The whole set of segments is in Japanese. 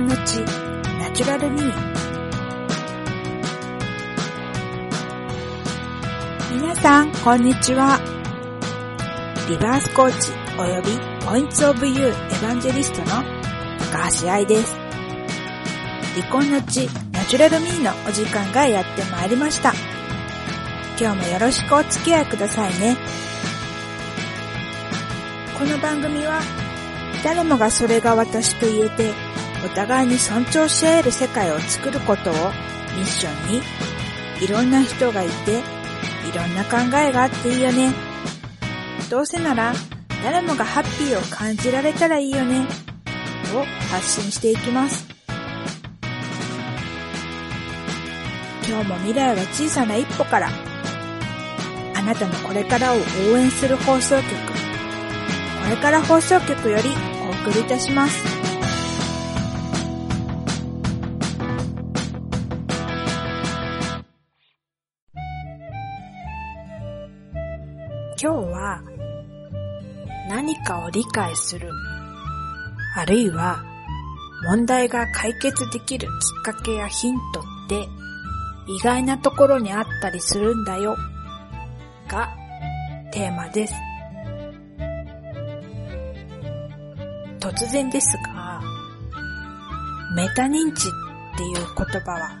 コンの地ナチュラルミー皆さんこんにちは。リバースコーチ及びポイントオブユーエヴァンジェリストの高橋愛です。離婚の地ナチュラルミーのお時間がやってまいりました。今日もよろしくお付き合いくださいね。この番組は誰もがそれが私と言えてお互いに尊重し合える世界を作ることをミッションにいろんな人がいていろんな考えがあっていいよね。どうせなら誰もがハッピーを感じられたらいいよね。を発信していきます。今日も未来は小さな一歩からあなたのこれからを応援する放送局。これから放送局よりお送りいたします。今日は何かを理解する、あるいは問題が解決できるきっかけやヒントって意外なところにあったりするんだよがテーマです。突然ですが、メタ認知っていう言葉は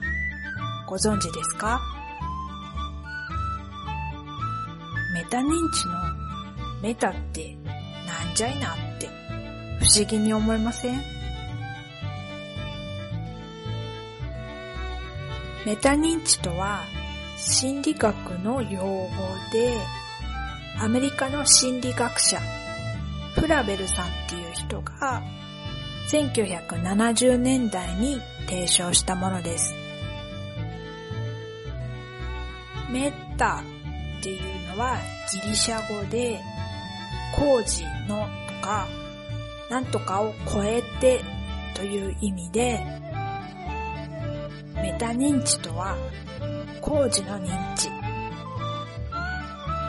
ご存知ですか？メタ認知のメタってなんじゃいなって不思議に思いません？メタ認知とは心理学の用語でアメリカの心理学者フラベルさんっていう人が1970年代に提唱したものです。メタっていうのはギリシャ語で工事のとかなんとかを超えてという意味でメタ認知とは工事の認知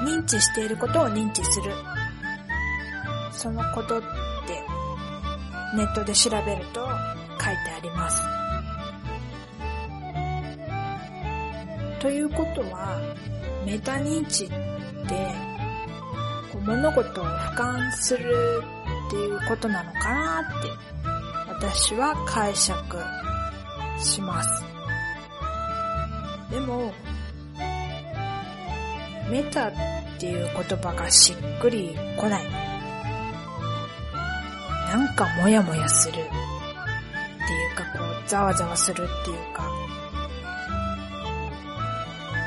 認知していることを認知するそのことってネットで調べると書いてあります。ということは、メタ認知ってこう物事を俯瞰するっていうことなのかなって私は解釈します。でも、メタっていう言葉がしっくりこない。なんかモヤモヤする。っていうかこう、ざわざわするっていうか、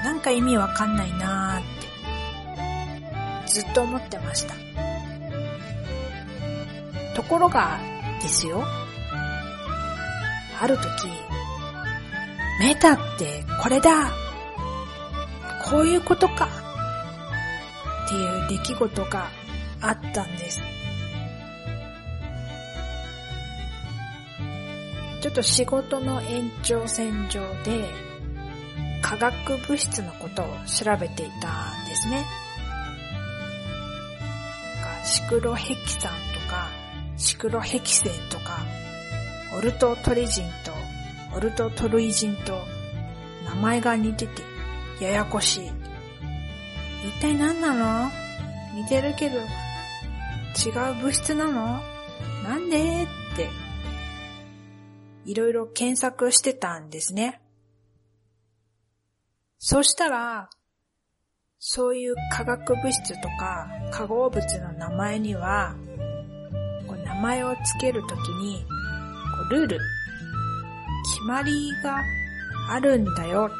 なんか意味わかんないなーって、ずっと思ってました。ところが、ですよ。ある時、メタってこれだこういうことかっていう出来事があったんです。ちょっと仕事の延長線上で化学物質のことを調べていたんですね。シクロヘキサンとかシクロヘキセンとかオルトトリジンとオルトトルイジンと名前が似ててややこしい。一体何なの？似てるけど違う物質なの？なんで？っていろいろ検索してたんですね。そしたら、そういう化学物質とか化合物の名前には、こう名前をつけるときに、こうルール、決まりがあるんだよ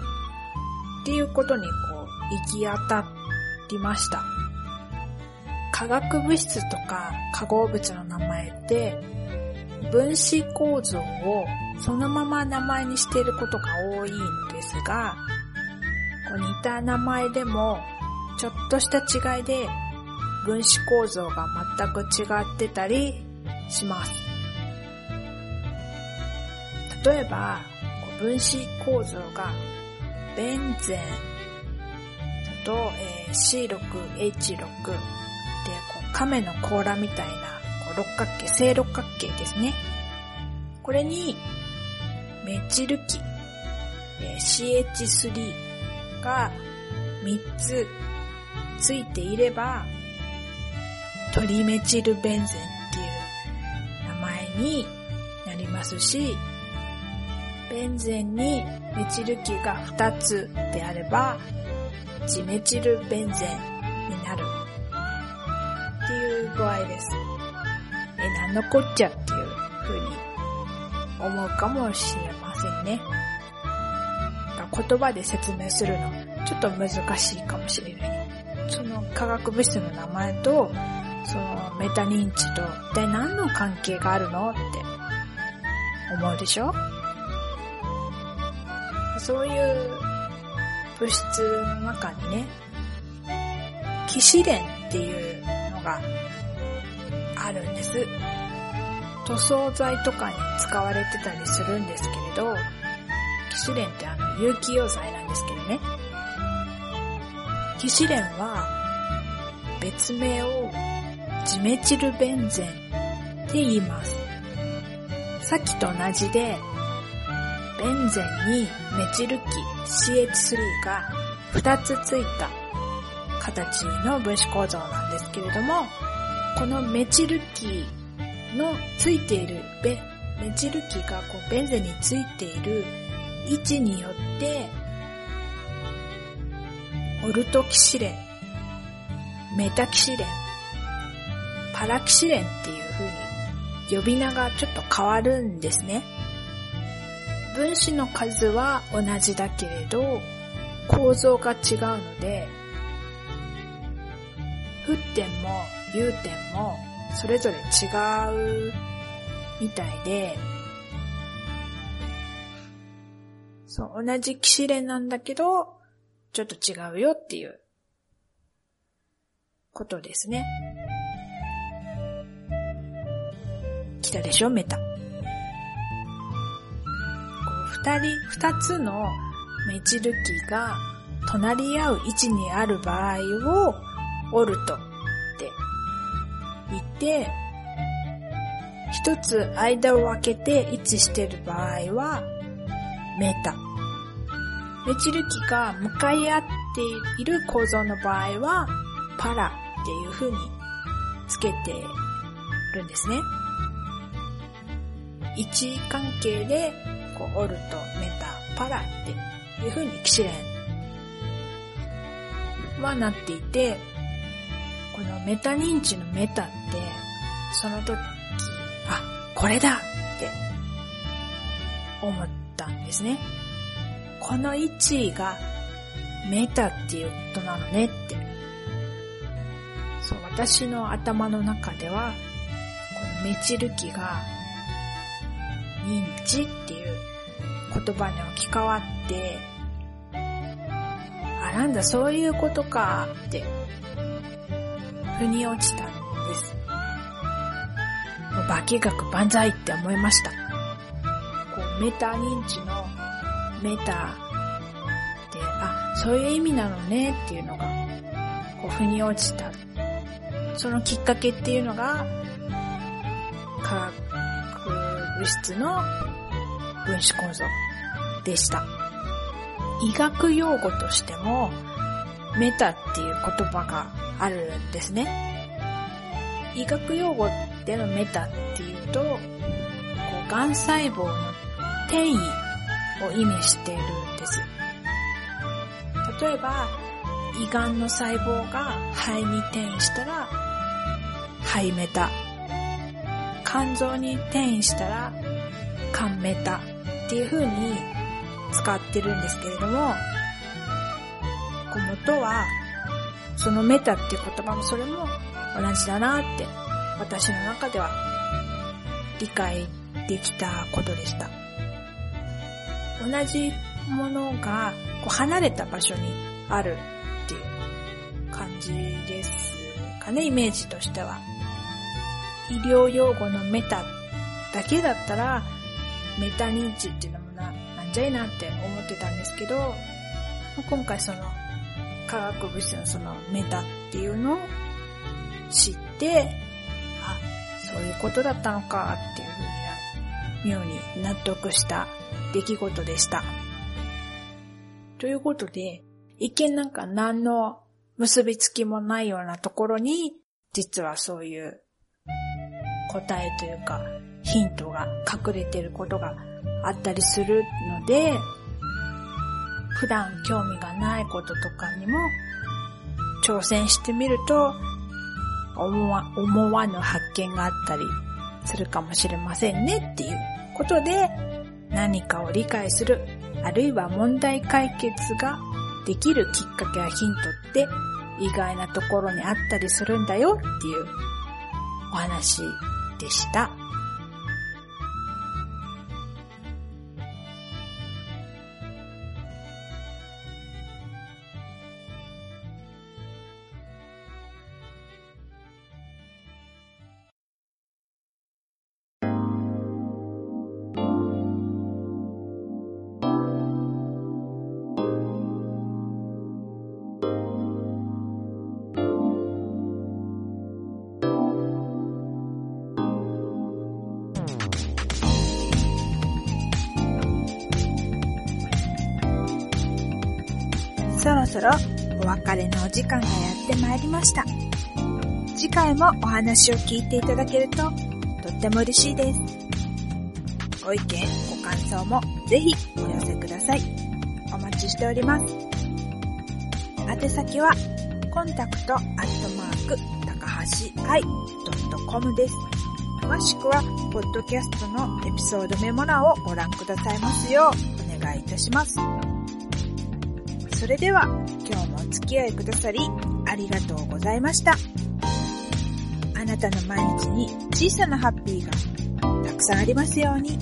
っていうことにこう行き当たりました。化学物質とか化合物の名前って分子構造をそのまま名前にしていることが多いんですが、似た名前でもちょっとした違いで分子構造が全く違ってたりします。例えば、分子構造がベンゼンと、えー C6H6 でこう亀の甲羅みたいなこう六角形、正六角形ですね。これにメチル基、えー CH3 が3つついていれば、トリメチルベンゼンっていう名前になりますし、ベンゼンにメチル基が2つであれば、ジメチルベンゼンになるっていう具合です。え、なんのこっちゃっていう風に思うかもしれませんね。言葉で説明するのちょっと難しいかもしれない。その化学物質の名前と、そのメタ認知と一体何の関係があるのって思うでしょ？そういう物質の中にね、キシレンっていうのがあるんです。塗装剤とかに使われてたりするんですけれど、キシレンってあの有機溶剤なんですけどね。キシレンは別名をジメチルベンゼンって言います。さっきと同じで、ベンゼンにメチル基 CH3 が2つついた形の分子構造なんですけれども、このメチル基のついているベ、メチル基がこうベンゼンについている位置によって、オルトキシレン、メタキシレン、パラキシレンっていう風に呼び名がちょっと変わるんですね。分子の数は同じだけれど、構造が違うので、沸点も融点もそれぞれ違うみたいで、そう、同じキシレなんだけど、ちょっと違うよっていうことですね。来たでしょメタ。二人、二つのメチル基が隣り合う位置にある場合をオルトって言って、一つ間を空けて位置してる場合はメタ。メチル基が向かい合っている構造の場合はパラっていう風につけてるんですね。位置関係でこうオルト、メタ、パラっていう風にキシレンはなっていて、このメタ認知のメタってその時、あ、これだって思ったんですね。この位置がメタっていうことなのねって。そう、私の頭の中では、このメチル基が認知っていう言葉に置き換わって、あ、なんだ、そういうことかって、腑に落ちたんです。もう化学万歳って思いました。こう、メタ認知のメタって、あ、そういう意味なのねっていうのが、こう、腑に落ちた。そのきっかけっていうのが、化学物質の分子構造でした。医学用語としても、メタっていう言葉があるんですね。医学用語でのメタっていうと、こう、癌細胞の転移を意味しているんです。例えば、胃がんの細胞が肺に転移したら、肺メタ。肝臓に転移したら、肝メタっていう風に使ってるんですけれども、こう元は、そのメタっていう言葉もそれも同じだなって、私の中では理解できたことでした。同じものがこう離れた場所にあるっていう感じですかね、イメージとしては。医療用語のメタだけだったら、メタ認知っていうのもな、なんじゃいなって思ってたんですけど、今回その化学物質のそのメタっていうのを知って、あ、そういうことだったのかっていうふうに妙に納得した出来事でした。ということで、一見なんか何の結びつきもないようなところに、実はそういう答えというかヒントが隠れてることがあったりするので、普段興味がないこととかにも挑戦してみると思わ思わぬ発見があったりするかもしれませんねっていうことで何かを理解するあるいは問題解決ができるきっかけやヒントって意外なところにあったりするんだよっていうお話でした。そろお別れのお時間がやってまいりました。次回もお話を聞いていただけるととっても嬉しいです。ご意見、ご感想もぜひお寄せください。お待ちしております。宛先は、コンタクトアットマーク、高橋愛 .com です。詳しくは、ポッドキャストのエピソードメモ欄をご覧くださいますようお願いいたします。それでは今日もお付き合いくださりありがとうございました。あなたの毎日に小さなハッピーがたくさんありますように。